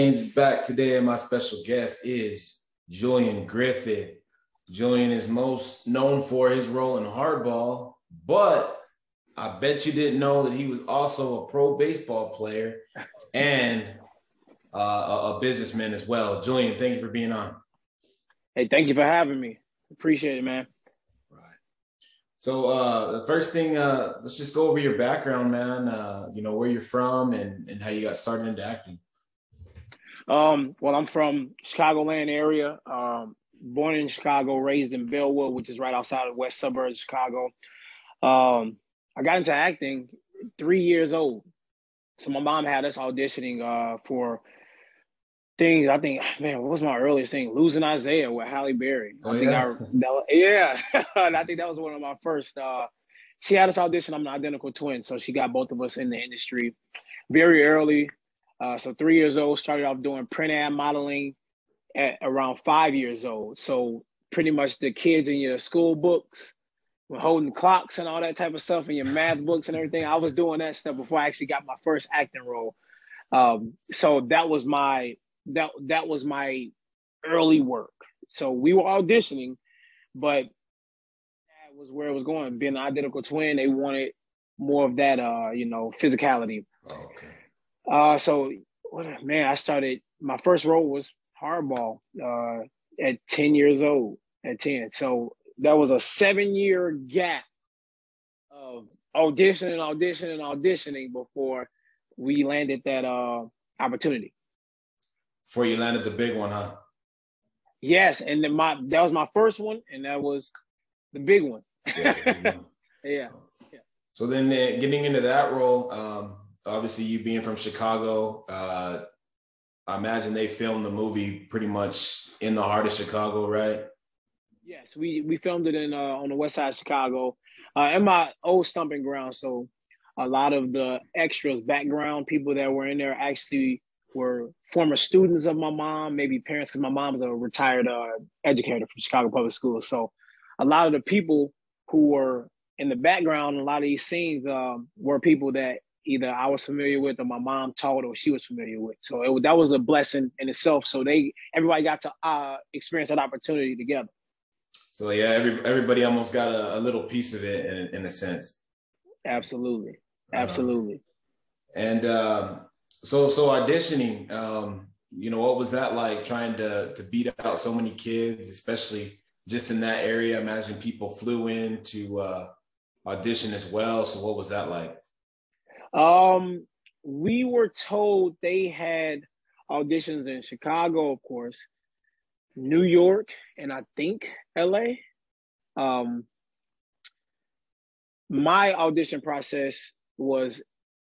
Gaines is back today, and my special guest is Julian Griffith. Julian is most known for his role in Hardball, but I bet you didn't know that he was also a pro baseball player and uh, a, businessman as well. Julian, thank you for being on. Hey, thank you for having me. Appreciate it, man. Right. So uh, the first thing, uh, let's just go over your background, man. Uh, you know where you're from and and how you got started into acting. Um, well, I'm from Chicagoland area. Um, born in Chicago, raised in Bellwood, which is right outside of west suburbs of Chicago. Um, I got into acting three years old. So my mom had us auditioning uh, for things. I think, man, what was my earliest thing? Losing Isaiah with Halle Berry. Oh, I think yeah. I, that, yeah, I think that was one of my first. Uh, she had us audition. I'm an identical twin, so she got both of us in the industry very early. Uh, so three years old, started off doing print ad modeling at around five years old. So pretty much the kids in your school books were holding clocks and all that type of stuff and your math books and everything. I was doing that stuff before I actually got my first acting role. Um, so that was my that that was my early work. So we were auditioning, but that was where it was going. Being an identical twin, they wanted more of that uh, you know, physicality. Oh, okay. Uh so what man, I started my first role was hardball uh at 10 years old at 10. So that was a seven year gap of auditioning, auditioning, and auditioning before we landed that uh, opportunity. Before you landed the big one, huh? Yes, and then my that was my first one, and that was the big one. yeah. yeah. So then, uh, getting into that role, um, obviously you being from Chicago, uh, I imagine they filmed the movie pretty much in the heart of Chicago, right? Yes, we we filmed it in uh, on the west side of Chicago, uh, in my old stumping ground. So a lot of the extras, background people that were in there actually were former students of my mom, maybe parents, because my mom's a retired uh, educator from Chicago Public Schools. So a lot of the people who were in the background, a lot of these scenes um, were people that either I was familiar with or my mom taught or she was familiar with. So it, that was a blessing in itself. So they everybody got to uh, experience that opportunity together. So yeah, every everybody almost got a, a little piece of it in in a sense. Absolutely, uh-huh. absolutely. Uh, and um, so so auditioning, um, you know, what was that like trying to to beat out so many kids, especially just in that area? Imagine people flew in to uh, audition as well. So what was that like? Um, we were told they had auditions in Chicago, of course, New York, and I think LA. Um, my audition process was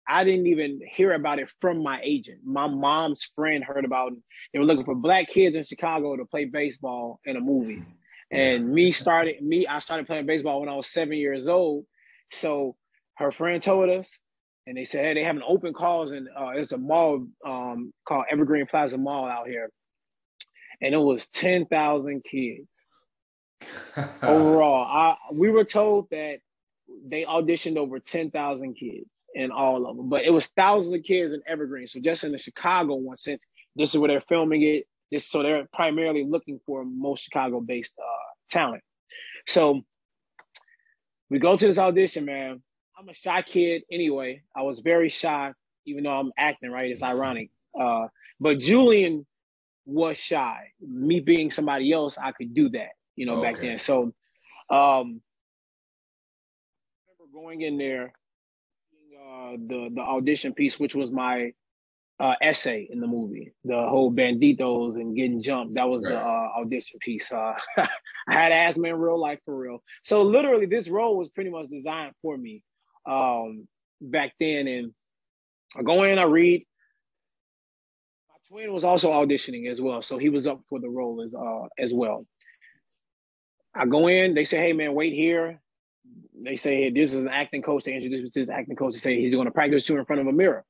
I didn't even hear about it from my agent. My mom's friend heard about it. They were looking for black kids in Chicago to play baseball in a movie. And me started me, I started playing baseball when I was seven years old. So her friend told us, and they said, hey, they have an open calls and uh, it's a mall um, called Evergreen Plaza Mall out here and it was 10,000 kids overall. I, we were told that they auditioned over 10,000 kids in all of them, but it was thousands of kids in Evergreen. So just in the Chicago one, since this is where they're filming it, this so they're primarily looking for most Chicago-based uh, talent. So we go to this audition, man. I'm a shy kid anyway. I was very shy, even though I'm acting. Right? It's ironic. Uh, but Julian was shy. Me being somebody else, I could do that, you know, back then. So um I remember going in there uh the the audition piece, which was my uh essay in the movie, the whole banditos and getting jumped. That was right. the uh, audition piece. Uh I had asthma in real life for real. So literally this role was pretty much designed for me um back then and I go in, I read, My Twin was also auditioning as well, so he was up for the role as uh, as well. I go in, they say, "Hey man, wait here." They say, hey, "This is an acting coach." They introduce me to this acting coach. They say he's going to practice you in front of a mirror.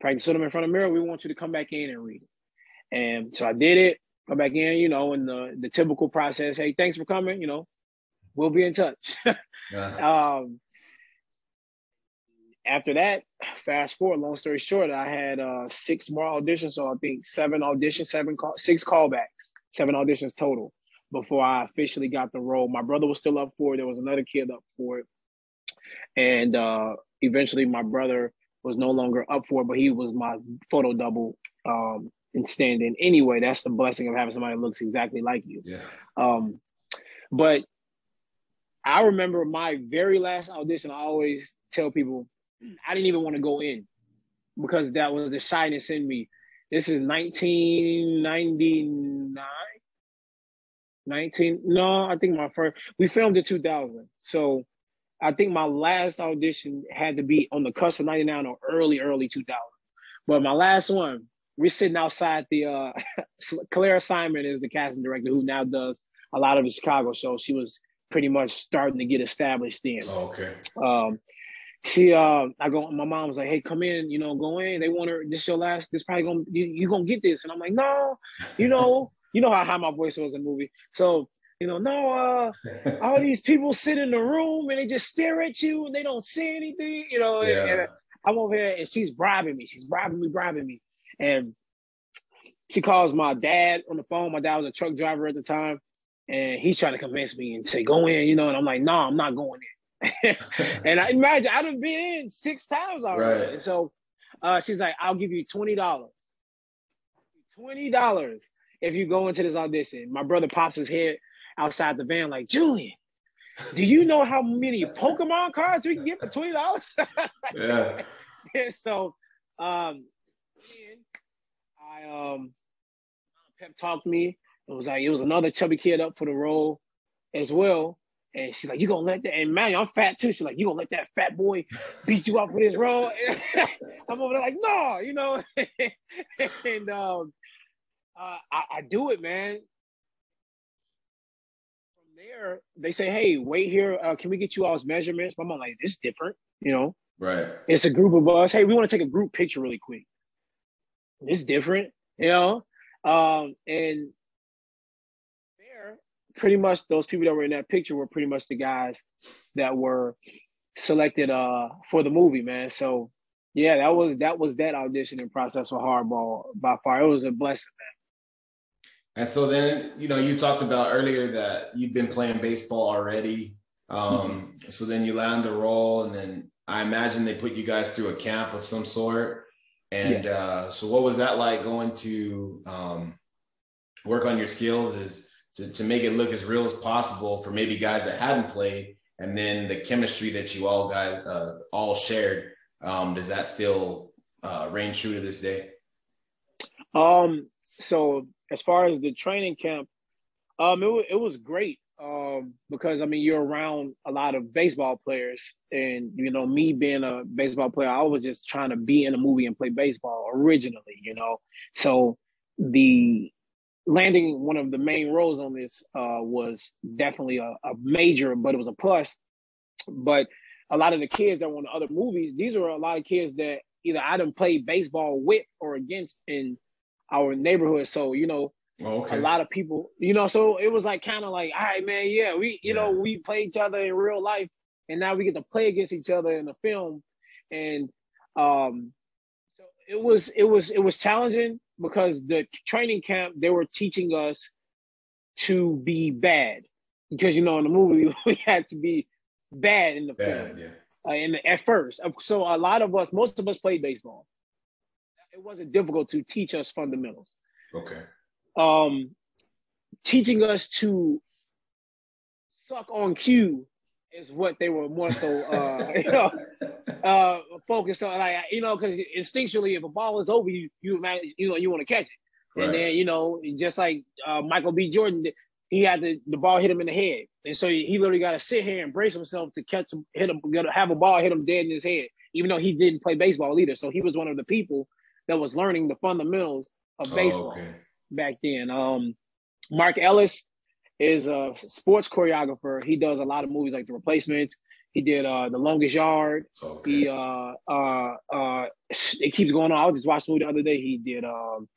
Practice him in front of a mirror. We want you to come back in and read it. And so I did it. Come back in, you know, in the the typical process. Hey, thanks for coming. You know, we'll be in touch. yeah. um, after that, fast forward, long story short, I had uh, six more auditions. So I think seven auditions, seven call, six callbacks, seven auditions total before I officially got the role. My brother was still up for it. There was another kid up for it. And uh, eventually my brother was no longer up for it, but he was my photo double um, in standing. Anyway, that's the blessing of having somebody that looks exactly like you. Yeah. Um, but I remember my very last audition. I always tell people I didn't even want to go in because that was the shyness in me. This is 1999. 19 no i think my first we filmed in 2000 so i think my last audition had to be on the cusp of 99 or early early 2000 but my last one we're sitting outside the uh claire simon is the casting director who now does a lot of the chicago shows she was pretty much starting to get established then Oh, okay. um she uh I go my mom was like, Hey, come in, you know, go in. They want her this your last this probably gonna you, you gonna get this. And I'm like, no, you know, you know how high my voice was in the movie. So, you know, no, uh, all these people sit in the room and they just stare at you and they don't say anything, you know. Yeah. And, I'm over here and she's bribing me. She's bribing me, bribing me. And she calls my dad on the phone. My dad was a truck driver at the time. And he's trying to convince me and say, go in, you know, and I'm like, no, I'm not going in. and I imagine I'd have been in six times already. Right. So uh, she's like, I'll give you twenty dollars. Twenty dollars if you go into this audition. My brother pops his head outside the van, like, Julian, do you know how many Pokemon cards we can get for twenty dollars? yeah. and so um I um pep talked me. It was like it was another chubby kid up for the role as well. And she's like, you gonna let that and man, I'm fat too. She's like, you gonna let that fat boy beat you up for this role? I'm over there like, no, you know. and um uh, I, I do it, man. From there, they say, hey, wait here. Uh, can we get you all's measurements? My mom like, this is different, you know. Right. It's a group of us. Hey, we want to take a group picture really quick. It's different, you know. Um, and pretty much those people that were in that picture were pretty much the guys that were selected uh for the movie, man. So yeah, that was that was that auditioning process for Hardball by far. It was a blessing, man. And so then, you know, you talked about earlier that you've been playing baseball already. Um, so then you land the role, and then I imagine they put you guys through a camp of some sort. And uh, so, what was that like going to um, work on your skills? Is to, to make it look as real as possible for maybe guys that hadn't played, and then the chemistry that you all guys uh, all shared. Um, does that still uh, reign true to this day? Um, so as far as the training camp, um, it, it was great. Um, because I mean, you're around a lot of baseball players, and you know, me being a baseball player, I was just trying to be in a movie and play baseball originally, you know. So the landing one of the main roles on this uh, was definitely a, a major, but it was a plus. But a lot of the kids that were in the other movies, these are a lot of kids that either I didn't play baseball with or against in our neighborhood. So, you know, Oh, okay. a lot of people, you know, so it was like kind of like, all right, man, yeah, we, you know, we play each other in real life, and now we get to play against each other in the film, and um, so it was it was it was challenging because the training camp they were teaching us to be bad because you know in the movie we had to be bad in the film yeah. uh, in the, at first. So a lot of us, most of us played baseball. It wasn't difficult to teach us fundamentals Okay. um, teaching us to suck on cue is what they were more so uh, you know uh, focused on. Like you know, because instinctually, if a ball is over you, you imagine, you know you want to catch it, and then you know just like uh, Michael B. Jordan, he had the the ball hit him in the head, and so he, he literally got to sit here and brace himself to catch him, hit him, have a ball hit him dead in his head, even though he didn't play baseball either. So he was one of the people that was learning the fundamentals of Oh, baseball okay. back then. Um, Mark Ellis is a sports choreographer. He does a lot of movies like The Replacement. He did uh, The Longest Yard. Okay. He uh, uh, uh, it keeps going on. I was just watching the movie the other day. He did, um,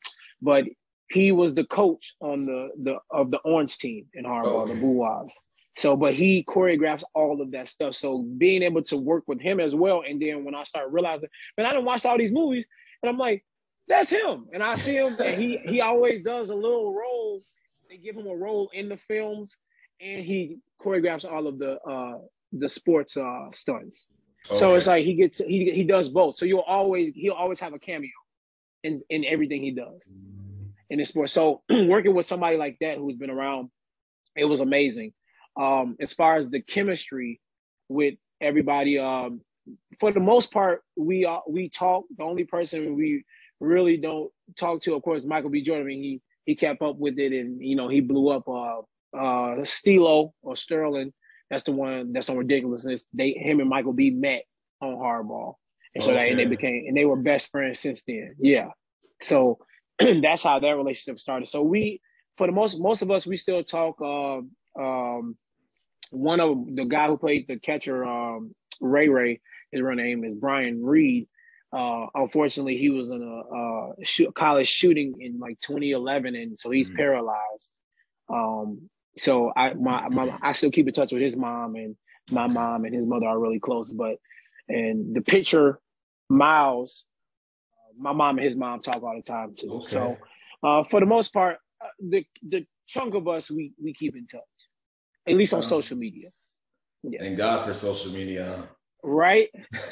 but he was the coach on the the of the Orange team in Hardball, the Okay. Blue Wives. So, but he choreographs all of that stuff. So being able to work with him as well, and then when I start realizing, man, I don't watch all these movies, and I'm like, that's him. And I see him, and he he always does a little role. They give him a role in the films, and he choreographs all of the uh the sports uh stunts. Okay. So it's like he gets he he does both. So you'll always he'll always have a cameo in in everything he does in the sport. So working with somebody like that who's been around, it was amazing. Um, as far as the chemistry with everybody, um, for the most part, we uh, we talk. The only person we really don't talk to, of course, Michael B. Jordan. I mean, he he kept up with it, and you know he blew up uh uh Stilo or Sterling. That's the one that's on ridiculousness. They him and Michael B. met on Hardball, and so okay. that, and they became and they were best friends since then. Yeah, so that's how that relationship started. So we, for the most most of us, we still talk. Uh, um, one of the guy who played the catcher, um, Ray Ray, his real name is Brian Reed. Uh, unfortunately, he was in a, a shoot, college shooting in like 2011, and so he's mm-hmm. paralyzed. Um, so I my, my I still keep in touch with his mom, and my mom and his mother are really close. But and the pitcher Miles, uh, my mom and his mom talk all the time too. Okay. So uh, for the most part, uh, the the chunk of us we we keep in touch at least on um, social media. Yeah. Thank God for social media. Right.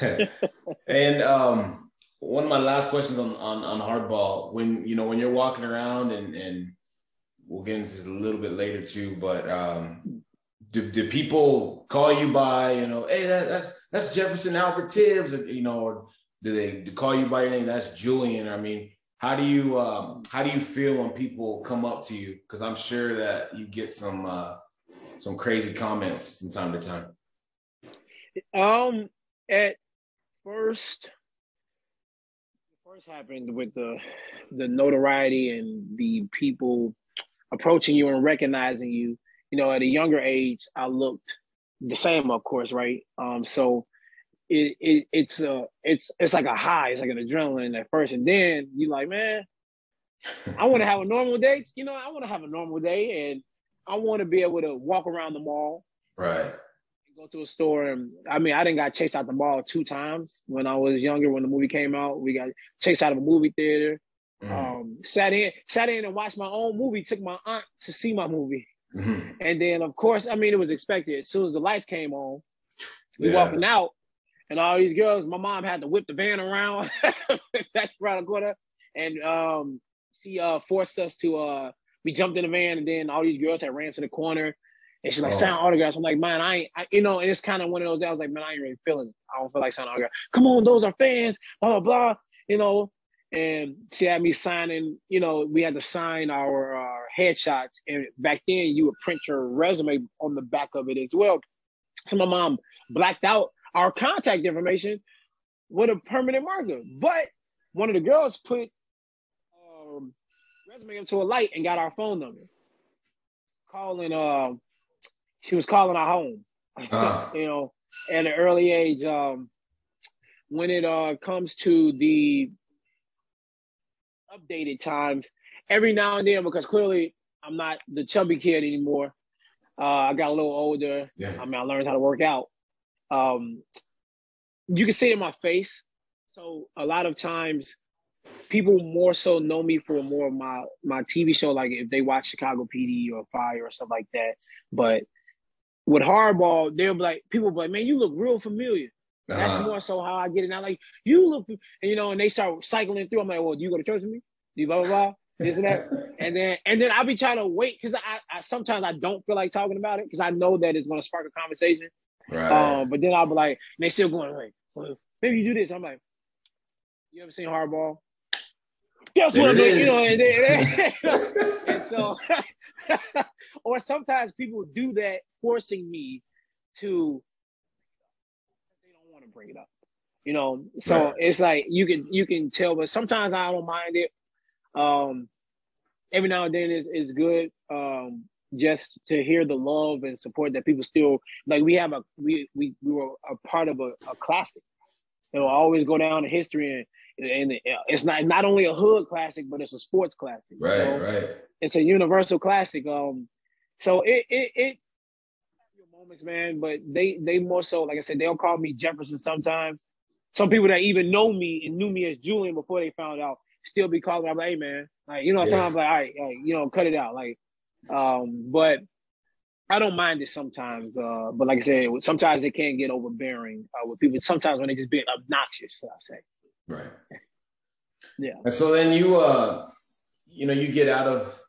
and um, one of my last questions on, on on hardball, when you know when you're walking around and and we'll get into this a little bit later too, but um, do, do people call you by you know, hey that, that's that's Jefferson Albert Tibbs, or, you know, or do they call you by your name? That's Julian. I mean, how do you um, how do you feel when people come up to you? Because I'm sure that you get some uh, some crazy comments from time to time? Um, at first, first happened with the the notoriety and the people approaching you and recognizing you. You know, at a younger age, I looked the same, of course, right? Um, so it, it it's a it's it's like a high, it's like an adrenaline at first, and then you like, man, I want to have a normal day. You know, I want to have a normal day, and I want to be able to walk around the mall. Right. Go to a store and I mean I didn't got chased out the mall two times when I was younger when the movie came out. We got chased out of a movie theater. Mm-hmm. Um, sat in, sat in and watched my own movie. Took my aunt to see my movie, mm-hmm. and then of course, I mean, it was expected. As soon as the lights came on, we yeah. walking out, and all these girls. My mom had to whip the van around. That's around the corner, and um, she uh forced us to uh we jumped in the van and then all these girls had ran to the corner and she's like, oh. sign autographs. I'm like, man, I ain't, I, you know, and it's kind of one of those days I was like, man, I ain't really feeling it. I don't feel like signing autographs. Come on, those are fans, blah, blah, blah, you know. And she had me signing, you know, we had to sign our, our headshots. And back then you would print your resume on the back of it as well. So my mom blacked out our contact information with a permanent marker. But one of the girls put um, resume up to a light and got our phone number. Calling, uh, she was calling our home. Uh. you know, at an early age. Um, when it uh comes to the updated times, every now and then, because clearly I'm not the chubby kid anymore. Uh, I got a little older. Yeah. I mean, I learned how to work out. Um, you can see it in my face. So a lot of times people more so know me for more of my my TV show, like if they watch Chicago PD or Fire or stuff like that. But with Hardball, they'll be like, people be like, man, you look real familiar. Uh-huh. That's more so how I get it now. Like you look, and you know, and they start cycling through. I'm like, well, do you go to church with me? Do you blah blah blah? This and that, and then and then I'll be trying to wait because I, I sometimes I don't feel like talking about it because I know that it's going to spark a conversation. Right. Um, but then I'll be like, they still going like, well, maybe you do this. I'm like, you ever seen Hardball? Guess what? You know, and, and, and so, or sometimes people do that, forcing me to. They don't want to bring it up, you know. So right. it's like you can you can tell, but sometimes I don't mind it. Um, every now and then it's, it's good. Um, just to hear the love and support that people still like. We have a we we we were a part of a, a classic. It'll always go down in history and and it's not not only a hood classic, but it's a sports classic. Right, right. It's a universal classic. Um, so it it, it moments, man. But they they more so, like I said, they'll call me Jefferson sometimes. Some people that even know me and knew me as Julian before they found out still be calling. I'm like, hey man, like you know, yeah. sometimes like, all right, like, you know, cut it out. Like, um, but I don't mind it sometimes. Uh, but like I said, sometimes it can get overbearing uh, with people. Sometimes when they just being obnoxious, I say. Right. Yeah. And so then you, uh, you know, you get out of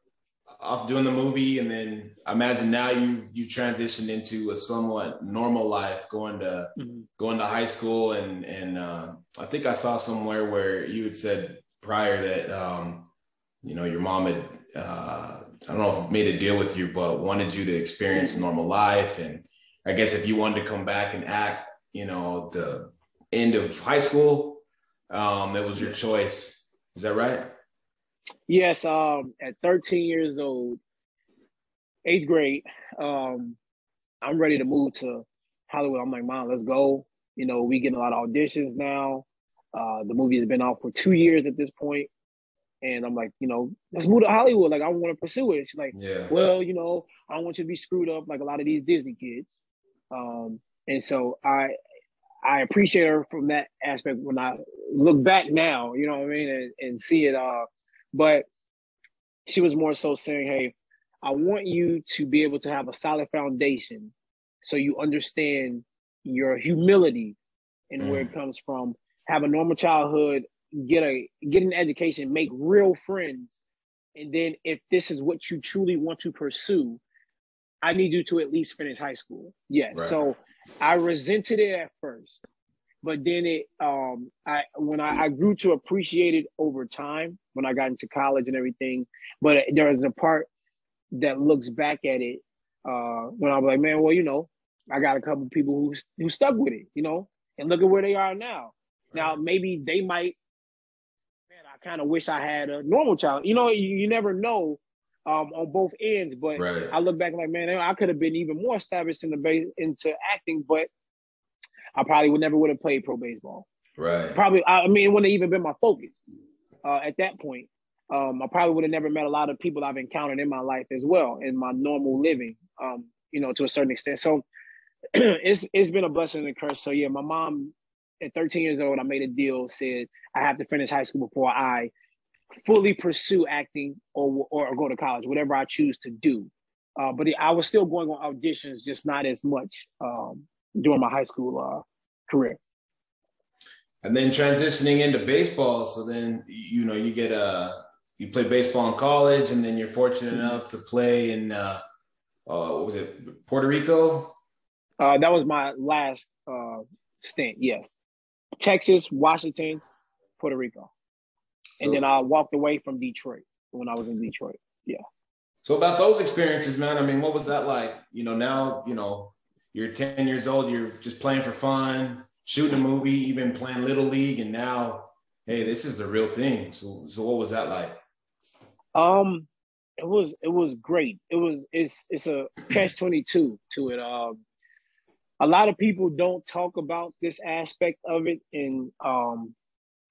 off doing the movie, and then I imagine now you you transitioned into a somewhat normal life, going to mm-hmm. going to high school, and and uh, I think I saw somewhere where you had said prior that um, you know your mom had uh, I don't know if made a deal with you, but wanted you to experience normal life, and I guess if you wanted to come back and act, you know, the end of high school, um, it was your choice. Is that right? Yes, um, at 13 years old, eighth grade, um, I'm ready to move to Hollywood. I'm like, Mom, let's go. You know, we getting a lot of auditions now. Uh, the movie has been out for two years at this point. And I'm like, you know, let's move to Hollywood. Like, I want to pursue it. She's like, yeah. well, you know, I don't want you to be screwed up like a lot of these Disney kids. Um, and so I I appreciate her from that aspect when I look back now, you know what I mean, and, and see it uh but she was more so saying, hey, I want you to be able to have a solid foundation so you understand your humility and mm. where it mm. comes from. Have a normal childhood, get a get an education, make real friends. And then if this is what you truly want to pursue, I need you to at least finish high school. Yes. Right. So I resented it at first but then it um I when I, I grew to appreciate it over time when I got into college and everything. But there was a part that looks back at it uh when I was like, man, well, you know, I got a couple people who who stuck with it, you know, and look at where they are now. Now maybe they might man, I kind of wish I had a normal child. You know, you, you never know um, on both ends. But right. I look back like, man, I could have been even more established in the base into acting, but I probably would never would have played pro baseball. Right. Probably. I mean, it wouldn't have even been my focus uh, at that point. Um, I probably would have never met a lot of people I've encountered in my life as well in my normal living. Um, you know, to a certain extent. So it's it's been a blessing and a curse. So yeah, my mom at 13 years old, I made a deal. Said I have to finish high school before I fully pursue acting or or go to college, whatever I choose to do. Uh, but I was still going on auditions, just not as much. Um, during my high school uh, career. And then transitioning into baseball, so then you know you get a uh, you play baseball in college, and then you're fortunate mm-hmm. enough to play in uh, uh, what was it, Puerto Rico? Uh, that was my last uh, stint. Yes, Texas, Washington, Puerto Rico, so, and then I walked away from Detroit when I was in Detroit. Yeah. So about those experiences, man. I mean, what was that like? You know, now you know you're 10 years old, you're just playing for fun, shooting a movie, even playing little league, and now, hey, this is the real thing. So, so what was that like? Um, it was it was great. It was it's it's a catch twenty two to it. Um, a lot of people don't talk about this aspect of it, and um,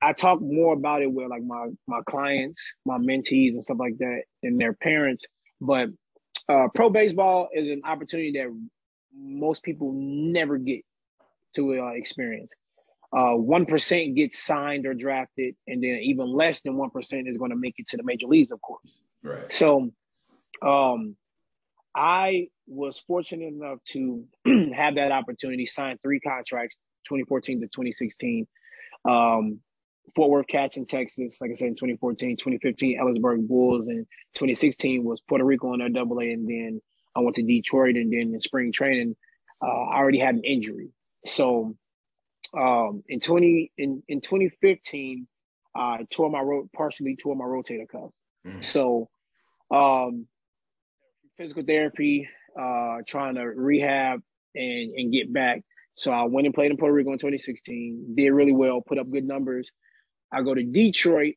I talk more about it with like my my clients, my mentees, and stuff like that, and their parents. But uh, pro baseball is an opportunity that most people never get to uh, experience. Uh, one percent gets signed or drafted, and then even less than one percent is going to make it to the major leagues, of course. Right. So, um, I was fortunate enough to have that opportunity, sign three contracts, 2014 to 2016. Um, Fort Worth Cats in Texas, like I said, in 2014, 2015, Ellisburg Bulls, and 2016 was Puerto Rico on their double A, and then I went to Detroit, and then in spring training, uh, I already had an injury. So um, in 20 in, in 2015, I tore my ro- partially tore my rotator cuff. Mm. So um, physical therapy, uh, trying to rehab and and get back. So I went and played in Puerto Rico in 2016. Did really well, put up good numbers. I go to Detroit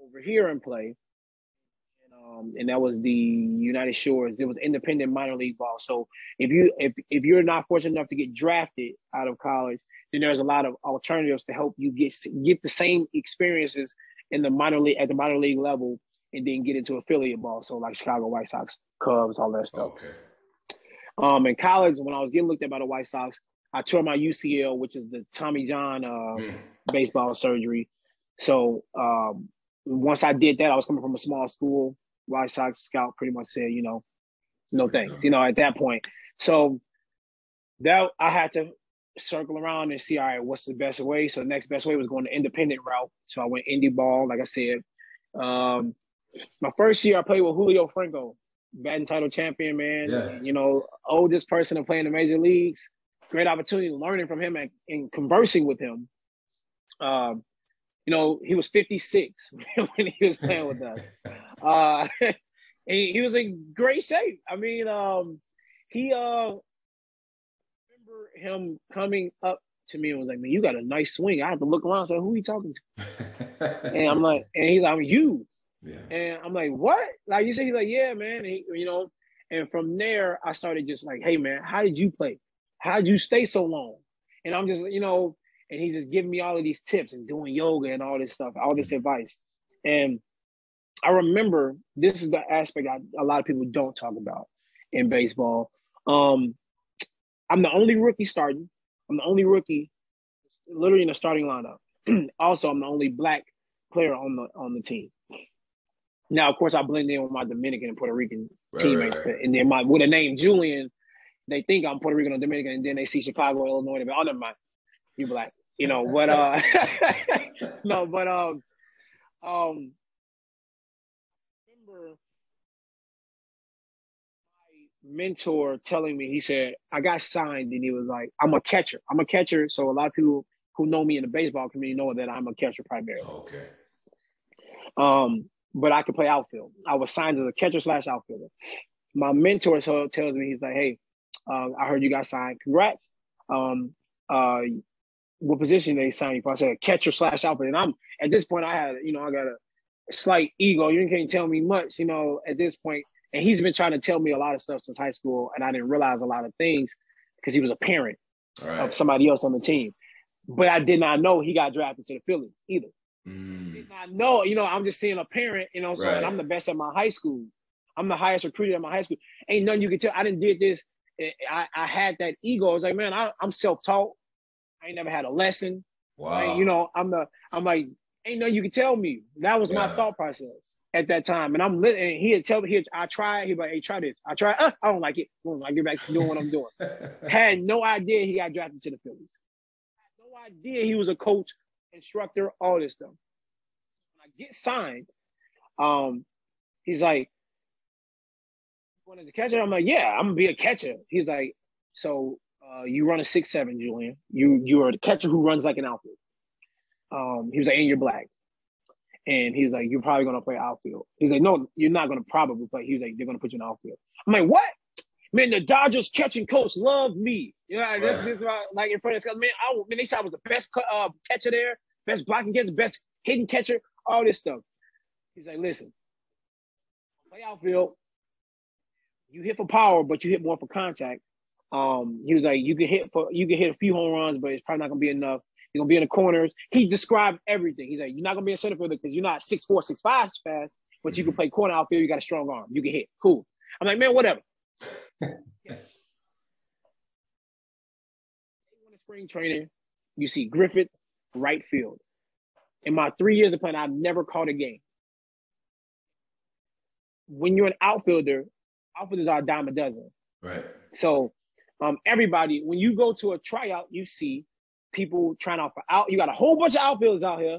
over here and play um, and that was the United Shores. It was independent minor league ball. So if you if if you're not fortunate enough to get drafted out of college, then there's a lot of alternatives to help you get get the same experiences in the minor league at the minor league level, and then get into affiliate ball. So like Chicago White Sox, Cubs, all that stuff. Okay. Um, in college, when I was getting looked at by the White Sox, I tore my UCL, which is the Tommy John uh, mm. baseball surgery. So um, once I did that, I was coming from a small school. White Sox scout pretty much said, you know, no thanks. You know, at that point, so that I had to circle around and see, all right, what's the best way? So the next best way was going the independent route. So I went indie ball, like I said. Um, my first year, I played with Julio Franco, batting title champion, man. Yeah. You know, oldest person to play in the major leagues. Great opportunity learning from him and, and conversing with him. Um, you know, he was 56 when he was playing with us. Uh, he, he was in great shape. I mean, um, he uh remember him coming up to me and was like, "Man, you got a nice swing." I had to look around and say, "Who are you talking to?" and I'm like, and he's like, "You." Yeah. And I'm like, "What?" Like you said, he's like, "Yeah, man." He, you know, and from there, I started just like, "Hey, man, how did you play? How did you stay so long?" And I'm just, you know, and he's just giving me all of these tips and doing yoga and all this stuff, all this advice. And I remember this is the aspect I, a lot of people don't talk about in baseball. Um, I'm the only rookie starting. I'm the only rookie, literally in the starting lineup. also, I'm the only black player on the on the team. Now, of course, I blend in with my Dominican and Puerto Rican right, teammates, right, right. and then my with a name Julian, they think I'm Puerto Rican or Dominican, and then they see Chicago, Illinois, and be, oh, never mind, you black, you know. But uh, no, but um, um, remember mentor telling me, he said, I got signed and he was like, I'm a catcher. I'm a catcher. So a lot of people who know me in the baseball community know that I'm a catcher primarily. Okay. Um, but I could play outfield. I was signed as a catcher slash outfielder. My mentor so tells me, he's like, hey, uh, I heard you got signed. Congrats. Um, uh, what position they signed you for? I said catcher slash outfielder. And I'm at this point, I had, you know, I got a slight ego. You can't tell me much, you know, at this point. and he's been trying to tell me a lot of stuff since high school, and I didn't realize a lot of things because he was a parent right. of somebody else on the team. But I did not know he got drafted to the Phillies either. Mm. Did not know, you know, I'm just seeing a parent, you know, so right. I'm the best at my high school. I'm the highest recruiter at my high school. Ain't nothing you can tell. I didn't did this. I, I had that ego. I was like, man, I, am self-taught. I ain't never had a lesson. Wow. you know, I'm the I'm like, ain't nothing you can tell me. That was yeah. my thought process at that time. And I'm listening. He'd tell me, he I try. He'd be like, hey, try this. I try. Uh, I don't like it. Boom, I get back to doing what I'm doing. Had no idea he got drafted to the Phillies. Had no idea he was a coach, instructor, all this stuff. When I get signed, um, he's like, wanted to catcher? I'm like, yeah, I'm gonna be a catcher. He's like, so uh, you run a six seven, Julian. You you are the catcher who runs like an outfield. Um, he was like, and you're black. And he's like, You're probably gonna play outfield. He's like, No, you're not gonna probably play. He's like, They're gonna put you in outfield. I'm like, What? Man, the Dodgers catching coach love me. You know, this, this is like in front of this. Man, I, man, they said I was the best uh, catcher there, best blocking catcher, best hidden catcher, all this stuff. He's like, Listen, play outfield. You hit for power, but you hit more for contact. Um, he was like, you can hit for you can hit a few home runs, but it's probably not gonna be enough. You're gonna be in the corners. He described everything. He's like, you're not gonna be a center fielder because you're not six four, six five fast, but you can play corner outfield. You got a strong arm. You can hit. Cool. I'm like, man, whatever. yeah. spring training, you see Griffith, right field. In my three years of playing, I've never caught a game. When you're an outfielder, outfielders are a dime a dozen. Right. So um, everybody, when you go to a tryout, you see people trying out for out. You got a whole bunch of outfielders out here,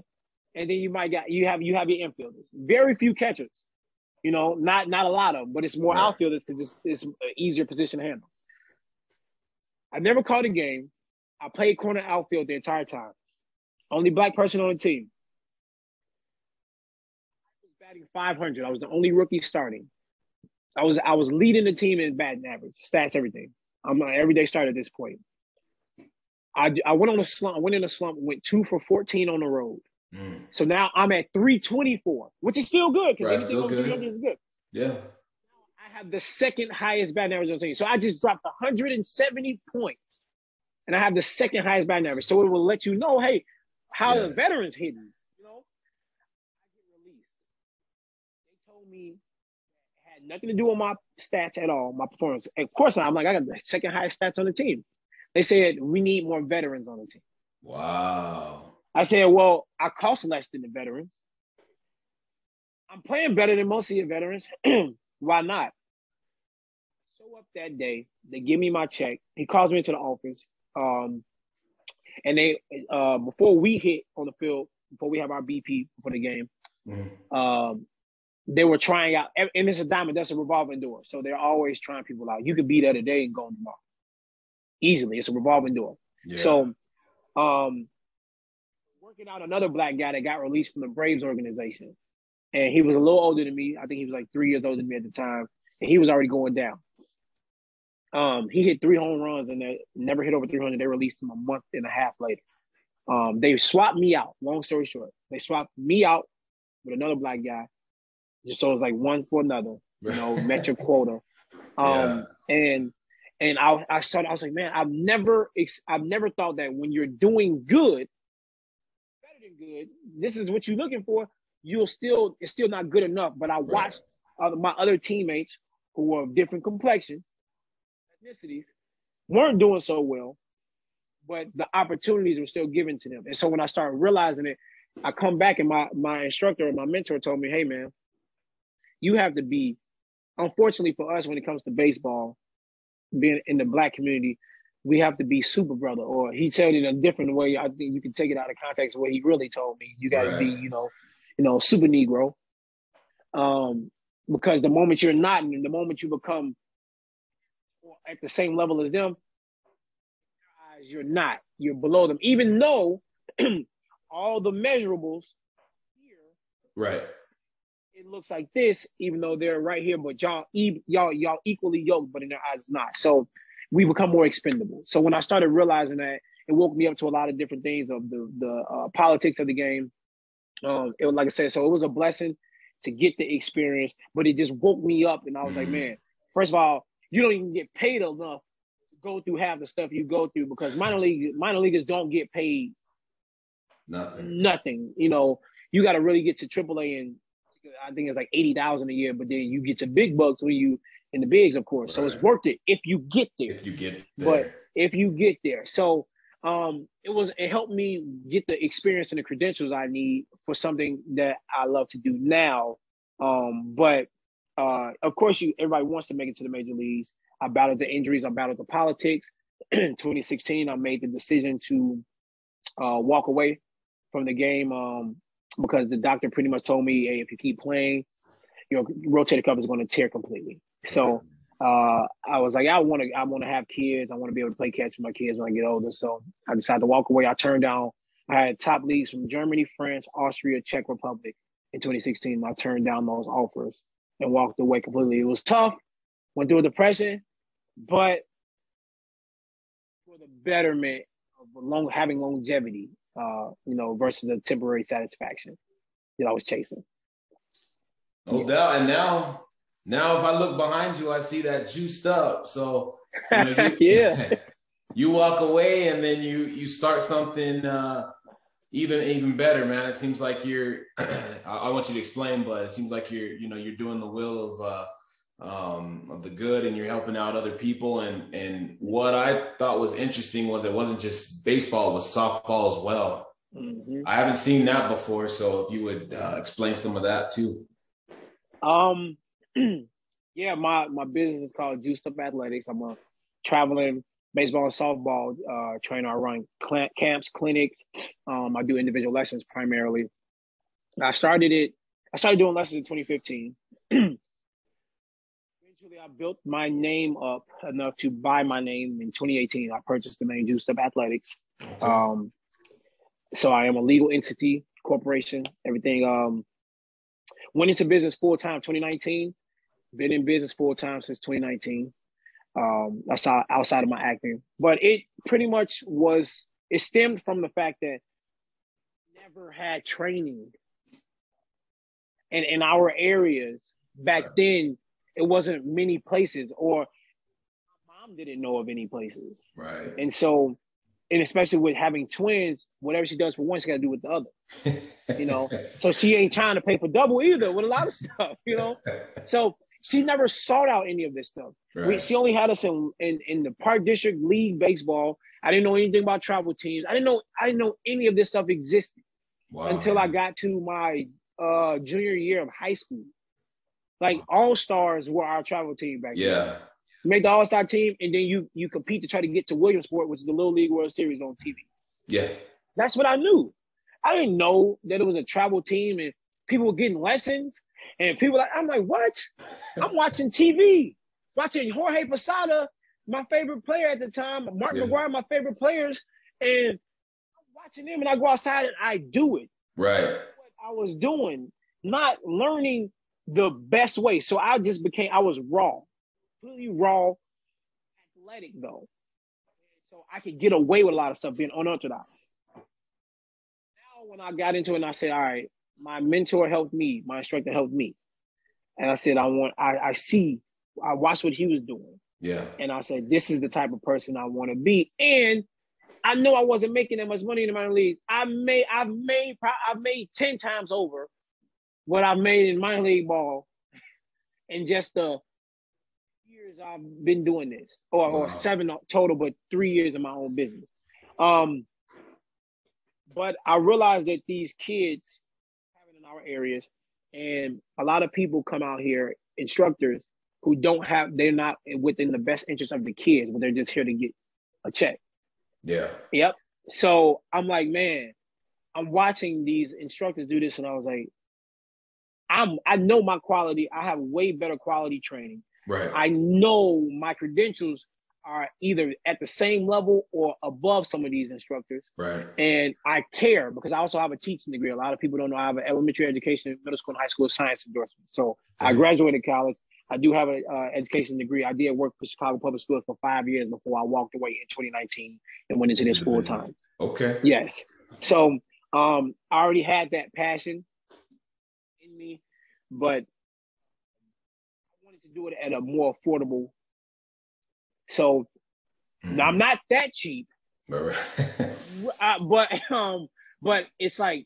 and then you might get you have you have your infielders. Very few catchers. You know, not not a lot of them, but it's more right. outfielders because it's, it's an easier position to handle. I never caught a game. I played corner outfield the entire time. Only black person on the team. I was batting 500. I was the only rookie starting. I was I was leading the team in batting average, stats, everything. I'm an everyday start at this point. I, I went on a slump. I went in a slump. Went two for fourteen on the road. Mm. So now I'm at three twenty four, which is still good because right, over three hundred is good. Yeah. I have the second highest batting average on the team. So I just dropped 170 points, and I have the second highest batting average. So it will let you know, hey, how yeah. the veterans hitting. You know, I get released. They told me had nothing to do with my stats at all, my performance. Of course, I'm like, I got the second highest stats on the team. They said we need more veterans on the team. Wow. I said, well, I cost less than the veterans. I'm playing better than most of your veterans. Why not? Show up that day. They give me my check. He calls me into the office. Um, and they uh, before we hit on the field, before we have our BP for the game, mm-hmm. um, they were trying out, and it's a diamond, that's a revolving door. So they're always trying people out. You could be there today and go tomorrow. Easily. It's a revolving door. Yeah. So um working out another black guy that got released from the Braves organization. And he was a little older than me. I think he was like three years older than me at the time. And he was already going down. Um, he hit three home runs and they never hit over 300. They released him a month and a half later. Um, they swapped me out. Long story short, they swapped me out with another black guy just so it's like one for another, you know, met your quota. Um, yeah. and and I I started, I was like, man, I've never I've never thought that when you're doing good, better than good, this is what you're looking for. You'll still it's still not good enough. But I watched right. uh, my other teammates who were of different complexions, ethnicities, weren't doing so well, but the opportunities were still given to them. And so when I started realizing it, I come back and my my instructor and my mentor told me, hey man, you have to be, unfortunately for us, when it comes to baseball, being in the black community, we have to be super brother. Or he said it in a different way. I think you can take it out of context of what he really told me. You got to right. be, you know, you know, super Negro. Um, because the moment you're not, and the moment you become at the same level as them, you're not. You're below them, even though all the measurables here, right, it looks like this, even though they're right here, but y'all, y'all, y'all equally yoked, but in their eyes, not. So we become more expendable. So when I started realizing that, it woke me up to a lot of different things of the the uh, politics of the game. Um, it was like I said, so it was a blessing to get the experience, but it just woke me up, and I was like, mm-hmm. man, first of all, you don't even get paid enough to go through half the stuff you go through because minor league minor leaguers don't get paid nothing. Nothing. You know, you got to really get to AAA and I think it's like eighty thousand a year, but then you get your big bucks when you in the bigs, of course. Right. So it's worth it if you get there. If you get there. But if you get there, so um, it was it helped me get the experience and the credentials I need for something that I love to do now. Um, but uh, of course, you everybody wants to make it to the major leagues. I battled the injuries. I battled the politics. In 2016, I made the decision to uh, walk away from the game. Um, because the doctor pretty much told me, hey, if you keep playing, your rotator cuff is going to tear completely. So uh, I was like, I want to, I want to have kids. I want to be able to play catch with my kids when I get older. So I decided to walk away. I turned down. I had top leagues from Germany, France, Austria, Czech Republic in 2016. I turned down those offers and walked away completely. It was tough. Went through a depression, but for the betterment of long having longevity uh, you know, versus the temporary satisfaction that I was chasing. No yeah. doubt. And now, now if I look behind you, I see that juiced up. So you know, you, yeah, you walk away and then you you start something uh, even even better, man. It seems like you're. I, want you to explain, but it seems like you're you know you're doing the will of. Uh, um, of the good and you're helping out other people. And and what I thought was interesting was it wasn't just baseball, it was softball as well. Mm-hmm. I haven't seen that before, so if you would uh, explain some of that too. Um, yeah, my my business is called Juiced Up Athletics. I'm a traveling baseball and softball uh, trainer. I run cl- camps, clinics. Um, I do individual lessons primarily. I started it. I started doing lessons in 2015. I built my name up enough to buy my name in 2018. I purchased the name Juiced Up Athletics. Um, so I am a legal entity, corporation, everything. Um, went into business full time 2019. Been in business full time since 2019. Um, outside outside of my acting, but it pretty much was. It stemmed from the fact that never had training, and in our areas back then it wasn't many places or my mom didn't know of any places. Right. And so, and especially with having twins, whatever she does for one, she got to do with the other. you know, so she ain't trying to pay for double either with a lot of stuff. You know, so she never sought out any of this stuff. Right. We, she only had us in, in in the Park District League baseball. I didn't know anything about travel teams. I didn't know I didn't know any of this stuff existed wow. until I got to my uh, junior year of high school. Like all stars were our travel team back yeah. then. Yeah. Make the All Star team, and then you you compete to try to get to Williamsport, which is the Little League World Series on TV. Yeah. That's what I knew. I didn't know that it was a travel team and people were getting lessons. And people like, I'm like, what? I'm watching TV, watching Jorge Posada, my favorite player at the time, Mark yeah. McGwire, my favorite players, and I'm watching them and I go outside and I do it. Right. What I was doing, not learning the best way. So I just became, I was raw, really raw, athletic though. So I could get away with a lot of stuff being unorthodox. Now, when I got into it and I said, all right, my mentor helped me, my instructor helped me. And I said, I want, I, I see, I watched what he was doing. Yeah. And I said, this is the type of person I want to be. And I know I wasn't making that much money in the minor leagues. I made, I've made, I've made 10 times over what I made in my league ball in just the years I've been doing this, or, wow. or seven total, but three years of my own business. Um, but I realized that these kids having in our areas, and a lot of people come out here, instructors who don't have, they're not within the best interest of the kids, but they're just here to get a check. Yeah. Yep. So I'm like, man, I'm watching these instructors do this, and I was like, I'm I know my quality. I have way better quality training. Right. I know my credentials are either at the same level or above some of these instructors. Right. And I care because I also have a teaching degree. A lot of people don't know I have an elementary education, middle school, and high school science endorsement. So I graduated college. I do have an uh, education degree. I did work for Chicago Public Schools for five years before I walked away in 2019 and went into this full time. Okay. Yes. So um, I already had that passion me, but I wanted to do it at a more affordable so mm-hmm. now I'm not that cheap. uh, but um, but it's like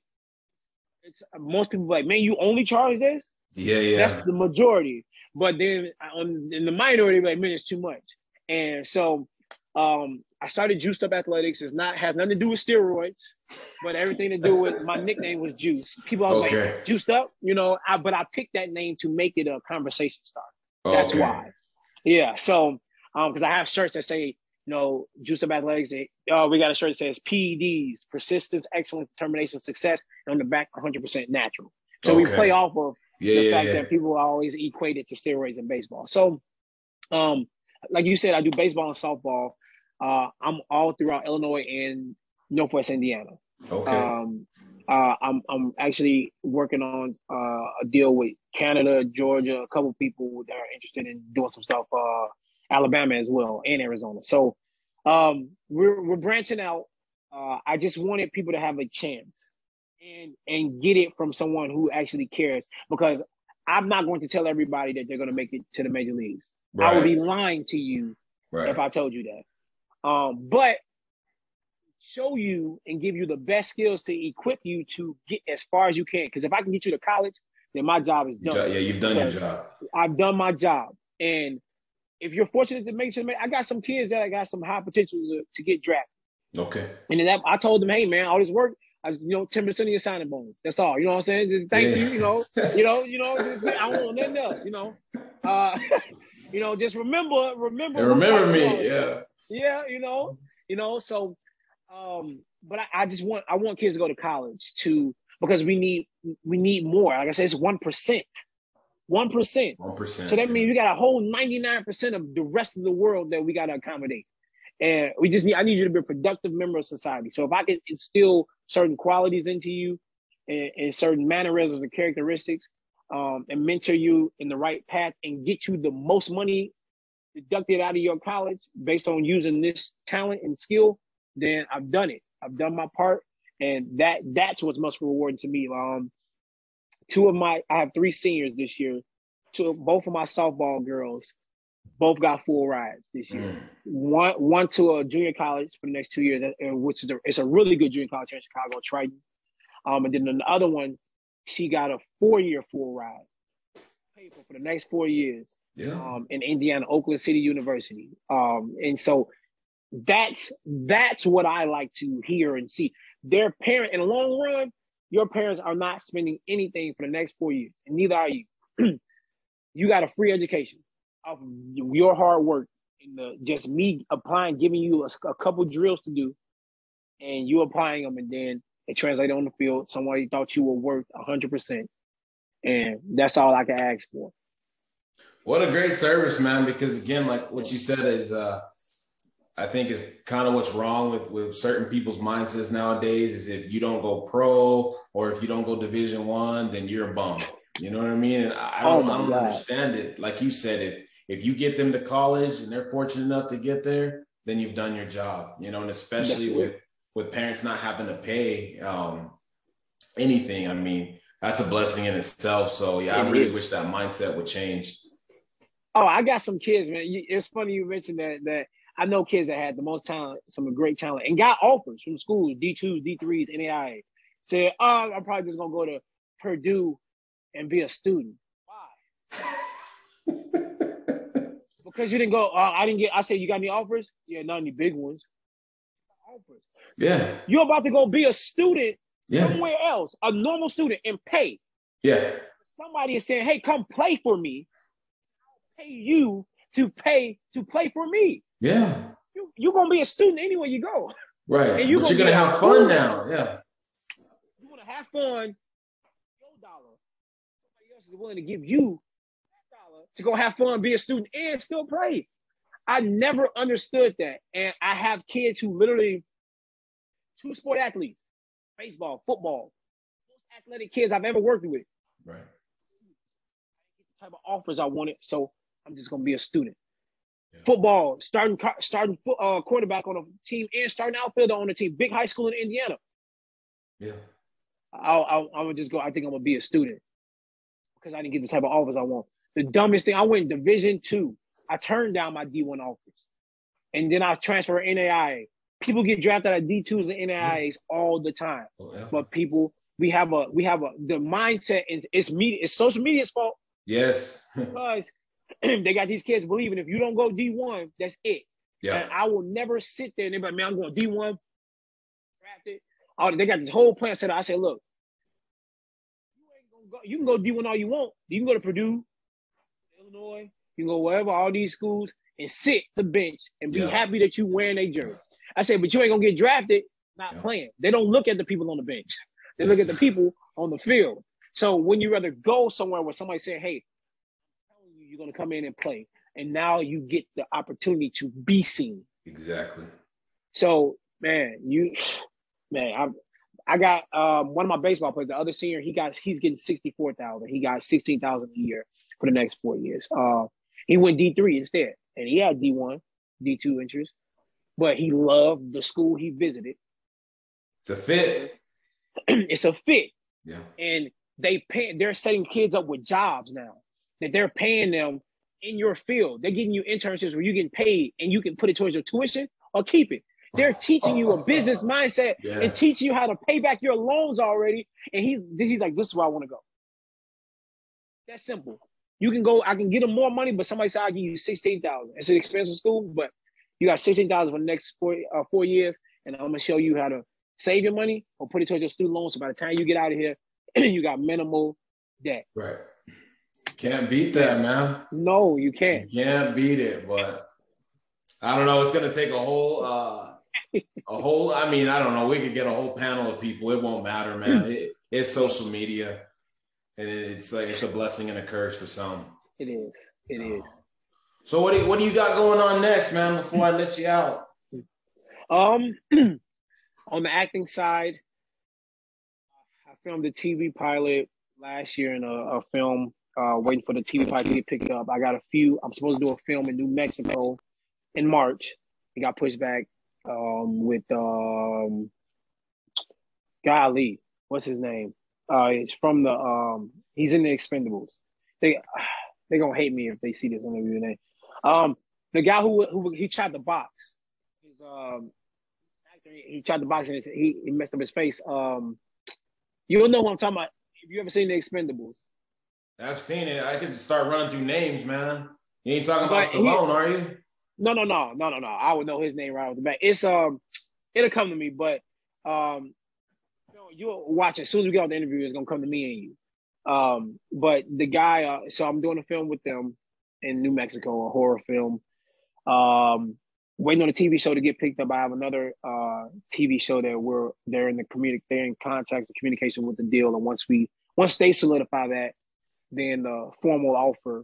it's most people like, man, you only charge this? Yeah, yeah. That's the majority. But then on in the minority, like, man, it's too much. And so um, I started Juiced Up Athletics. It's not has nothing to do with steroids, but everything to do with my nickname was Juice. People are okay. like Juiced Up, you know. I, but I picked that name to make it a conversation starter. That's okay. why. Yeah. So um, because I have shirts that say, you know, Juiced Up Athletics. Oh, we got a shirt that says PEDs, persistence, excellence, determination, success, and on the back, 100% natural. So okay. we play off of yeah, the yeah, fact yeah. that people always equate it to steroids in baseball. So, um, like you said, I do baseball and softball. Uh, I'm all throughout Illinois and Northwest Indiana. Okay. Um, uh, I'm I'm actually working on uh, a deal with Canada, Georgia, a couple people that are interested in doing some stuff uh, Alabama as well, and Arizona. So um, we're we're branching out. Uh, I just wanted people to have a chance and and get it from someone who actually cares because I'm not going to tell everybody that they're going to make it to the major leagues. Right. I would be lying to you right. if I told you that. Um, but show you and give you the best skills to equip you to get as far as you can. Because if I can get you to college, then my job is done. Yeah, you've done your job. I've done my job, and if you're fortunate to make sure, I got some kids that I got some high potential to, to get drafted. Okay. And then I told them, hey man, all this work, I you know, 10% of your signing bonus. That's all. You know what I'm saying? Just thank yeah. you, you know, you know, you know, I don't want nothing else, you know. Uh, you know, just remember, remember, and remember me, yeah. Yeah, you know, you know, so um, but I, I just want I want kids to go to college to because we need we need more. Like I said, it's one percent. One percent. One percent. So that means we got a whole ninety nine percent of the rest of the world that we got to accommodate, and we just need. I need you to be a productive member of society. So if I can instill certain qualities into you, and, and certain mannerisms and characteristics, um, and mentor you in the right path, and get you the most money deducted out of your college based on using this talent and skill, then I've done it. I've done my part, and that that's what's most rewarding to me. Um, two of my I have three seniors this year. Two both of my softball girls both got full rides this year. Mm. One one to a junior college for the next two years, which is a, it's a really good junior college here in Chicago, Triton. Um, and then the other one, she got a four year full ride, for for the next four years. Yeah. Um, in Indiana, Oakland City University. Um, and so that's that's what I like to hear and see. Their parent in the long run, your parents are not spending anything for the next four years, and neither are you. you got a free education of your hard work and the, just me applying, giving you a, a, couple drills to do, and you applying them, and then it translated on the field. Somebody thought you were worth hundred percent, and that's all I can ask for. What a great service, man! Because again, like what you said is, uh, I think is kind of what's wrong with with certain people's mindsets nowadays. Is if you don't go pro or if you don't go Division One, then you're a bum. You know what I mean? And I oh don't, oh I don't understand it. Like you said, it if you get them to college and they're fortunate enough to get there, then you've done your job. You know, and especially with with parents not having to pay um, anything. I mean, that's a blessing in itself. So yeah, I really wish that mindset would change. Oh, I got some kids, man. It's funny you mentioned that. That I know kids that had the most talent, some great talent, and got offers from schools, D twos, D threes, NAIA. Said, "Oh, I'm probably just gonna go to Purdue and be a student. Why? because you didn't go. Uh, I didn't get. I said, you got any offers? Yeah, not any big ones. Offers. Yeah. You're about to go be a student yeah. somewhere else, a normal student, and pay. Yeah. Somebody is saying, "Hey, come play for me." I'll pay you to pay to play for me. Yeah. You you're gonna be a student anywhere you go. Right. And you're gonna, have fun now. Yeah. You wanna have fun Your dollar. Somebody else is willing to give you dollar to go have fun, be a student, and still play. I never understood that. And I have kids who literally two sport athletes, baseball, football, most athletic kids I've ever worked with. Right. The type of offers I wanted, so I'm just gonna be a student. Yeah. Football, starting starting uh, quarterback on a team and starting outfielder on a team, big high school in Indiana. Yeah. I'll, I'll, I'm gonna just go. I think I'm gonna be a student because I didn't get the type of offers I want. The dumbest thing, I went Division two. I turned down my D1 offers. And then I transfer NAIA. People get drafted at D2s and NAIAs all the time. Oh, yeah. But people, we have a we have a the mindset and it's media, it's social media's fault. Yes. because they got these kids believing if you don't go D1, that's it. Yeah. And I will never sit there and be like, man, I'm going D1, drafted. Oh, they got this whole plan set up. I said, look, you ain't gonna go, you can go D1 all you want. You can go to Purdue, Illinois, you can go wherever, all these schools, and sit the bench and be yeah. happy that you wearing a jersey. I said, but you ain't gonna get drafted not yeah. playing. They don't look at the people on the bench. They yes. look at the people on the field. So when you rather go somewhere where somebody say, hey, you, you're gonna come in and play, and now you get the opportunity to be seen. Exactly. So man, you man, I'm I got um, one of my baseball players, the other senior, he got he's getting sixty four thousand. He got sixteen thousand a year for the next four years. Uh, he went D three instead, and he had D one, D two interest, but he loved the school he visited. It's a fit. it's a fit. Yeah, and they pay. They're setting kids up with jobs now that they're paying them in your field. They're giving you internships where you get paid, and you can put it towards your tuition or keep it. They're teaching you a business mindset yeah. and teaching you how to pay back your loans already. And he's he's like, this is where I want to go. That's simple. You can go, I can get him more money, but somebody said I'll give you 16,000. It's an expensive school, but you got 16,000 for the next four, uh, four years. And I'm gonna show you how to save your money or put it towards your student loans. So by the time you get out of here, you got minimal debt. Right. Can't beat that, man. No, you can't. You can't beat it, but I don't know. It's gonna take a whole uh a whole, I mean, I don't know. We could get a whole panel of people. It won't matter, man. It, it's social media, and it's like it's a blessing and a curse for some. It is. It is. So what do you, what do you got going on next, man? Before I let you out. Um, on the acting side, I filmed a TV pilot last year in a, a film. Uh, waiting for the TV pilot to pick it up. I got a few. I'm supposed to do a film in New Mexico in March. It got pushed back um, with um, golly, what's his name? Uh, it's from the um, he's in the Expendables. They they gonna hate me if they see this. I'm gonna give you the. Um, the guy who who he tried to box. His um, he tried to box and he, he messed up his face. Um, you'll know what I'm talking about. Have you ever seen the Expendables? I've seen it. I could start running through names, man. You ain't talking about but Stallone, he, are you? No, no, no, no, no, no. I would know his name right off the bat. It's um, it'll come to me, but um, you know, you'll watch it. as soon as we get off the interview. It's gonna come to me and you. Um, but the guy, uh, so I'm doing a film with them in New Mexico, a horror film. Um, waiting on a TV show to get picked up. I have another uh TV show that we're they're in the communic they're in contact and communication with the deal. And once we once they solidify that, then the formal offer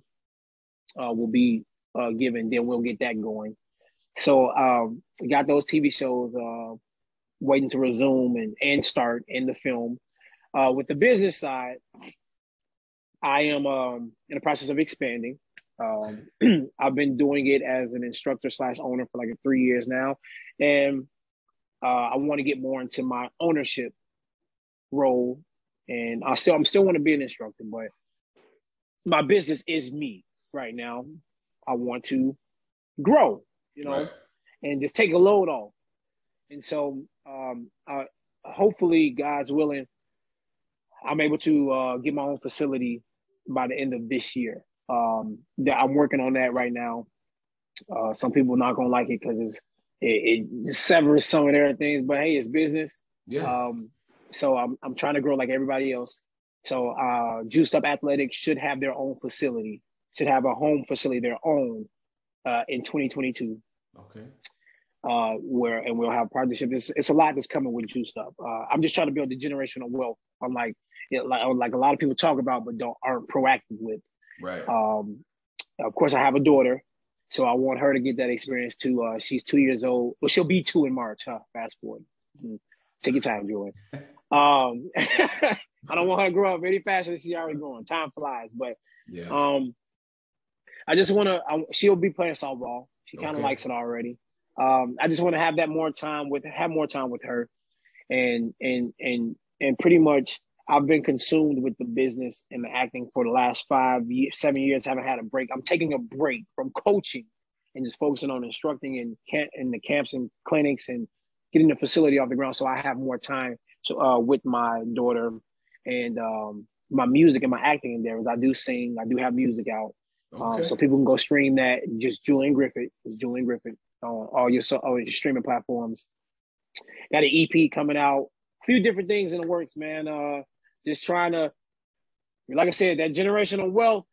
uh, will be uh, given. Then we'll get that going. So um, we got those TV shows uh, waiting to resume and and start in the film. Uh, with the business side, I am um, in the process of expanding. Um, I've been doing it as an instructor slash owner for like three years now, and uh, I want to get more into my ownership role. And I still, I'm still want to be an instructor, but my business is me right now. I want to grow, you know, right. and just take a load off. And so, um, uh, hopefully, God's willing, I'm able to uh, get my own facility by the end of this year. Um, that I'm working on that right now. Uh, some people not gonna like it because it, it, severs some of their things, but hey, it's business. Yeah. Um, so I'm I'm trying to grow like everybody else. So uh, Juiced Up Athletics should have their own facility, should have a home facility their own uh, in 2022. Okay. Uh, where and we'll have partnership. It's, it's a lot that's coming with Juiced Up. Uh, I'm just trying to build the generational wealth. Unlike you know, like like a lot of people talk about, but don't aren't proactive with. Right. Um, of course, I have a daughter, so I want her to get that experience too. Uh, she's two years old. Well, she'll be two in March. Huh? Fast forward. Mm-hmm. Take your time, Joy. um, I don't want her to grow up any faster than she's already growing. Time flies, but yeah. Um, I just want to. She'll be playing softball. She kind of okay. likes it already. Um, I just want to have that more time with have more time with her, and and and and pretty much I've been consumed with the business and the acting for the last five years, seven years. Haven't had a break. I'm taking a break from coaching and just focusing on instructing in camp in the camps and clinics and getting the facility off the ground, so I have more time to uh, with my daughter and um, my music and my acting endeavors. I do sing. I do have music out, um, okay. um, so people can go stream that. Just Julian Griffith. Julian Griffith on all your all your streaming platforms. Got an EP coming out. A few different things in the works, man. Uh, just trying to, like I said, that generational wealth.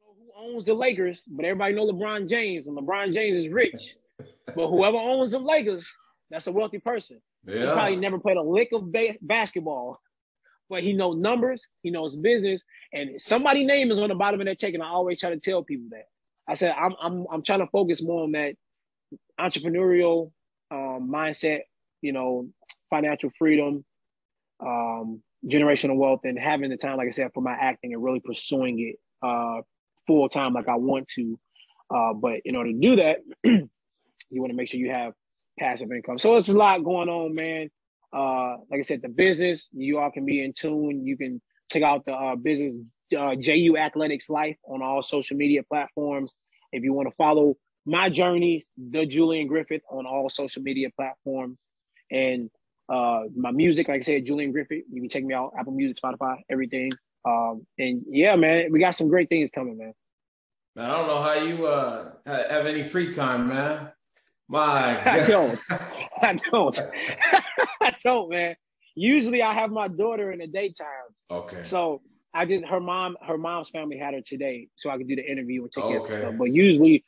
Who owns the Lakers? But everybody know LeBron James, and LeBron James is rich. but whoever owns the Lakers, that's a wealthy person. Yeah. He probably never played a lick of ba- basketball, but he knows numbers, he knows business, and somebody name is on the bottom of that check. And I always try to tell people that. I said I'm I'm I'm trying to focus more on that entrepreneurial um, mindset, you know, financial freedom, um, generational wealth and having the time, like I said, for my acting and really pursuing it uh, full time like I want to. Uh, but in order to do that, you want to make sure you have passive income. So it's a lot going on, man. Uh, like I said, the business, you all can be in tune. You can check out the uh, business uh, JU Athletics Life on all social media platforms. If you want to follow my journey, the Julian Griffith on all social media platforms. And uh, my music, like I said, Julian Griffith. You can check me out, Apple Music, Spotify, everything. Um, and yeah, man, we got some great things coming, man. Man, I don't know how you uh, have any free time, man. My God. I don't. I don't. I don't, man. Usually I have my daughter in the daytime. Okay. So I just her mom, her mom's family had her today, so I could do the interview and take care of stuff. But usually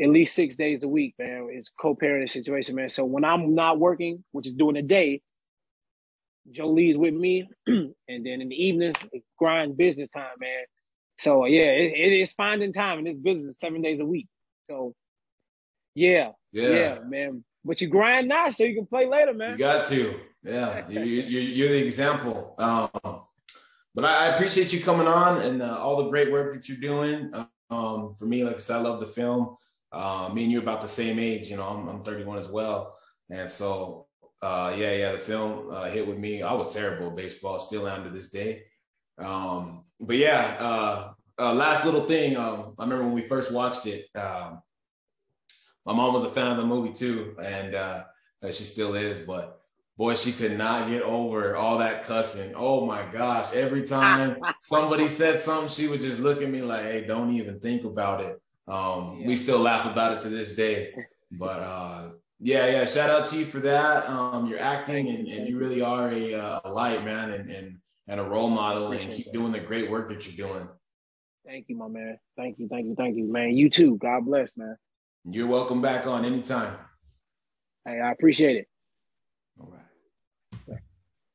at least six days a week, man. It's co-parenting situation, man. So when I'm not working, which is during the day, Jolie's with me, and then in the evenings, grind business time, man. So yeah, it, it is finding time, and this business seven days a week. So yeah, yeah, yeah, man. But you grind now so you can play later, man. You got to, yeah. you, you, you're the example. Um, but I, I, appreciate you coming on and uh, all the great work that you're doing. Um, for me, like I said, I love the film. Uh, me and you about the same age. You know, I'm, I'm 31 as well, and so uh, yeah, yeah, the film uh, hit with me. I was terrible at baseball, still am to this day. Um, but yeah, uh, uh, last little thing. Um, I remember when we first watched it. Um, my mom was a fan of the movie too, and uh, she still is. But boy, she could not get over all that cussing. Oh my gosh! Every time somebody said something, she would just look at me like, "Hey, don't even think about it." Um, yeah. We still laugh about it to this day. But uh, yeah, yeah. Shout out to you for that. Um, you're acting, and, and you really are a, uh, a light, man, and, and and a role model, and keep doing the great work that you're doing. Thank you, my man. Thank you, thank you, thank you, man. You too. God bless, man. You're welcome back on anytime. Hey, I appreciate it.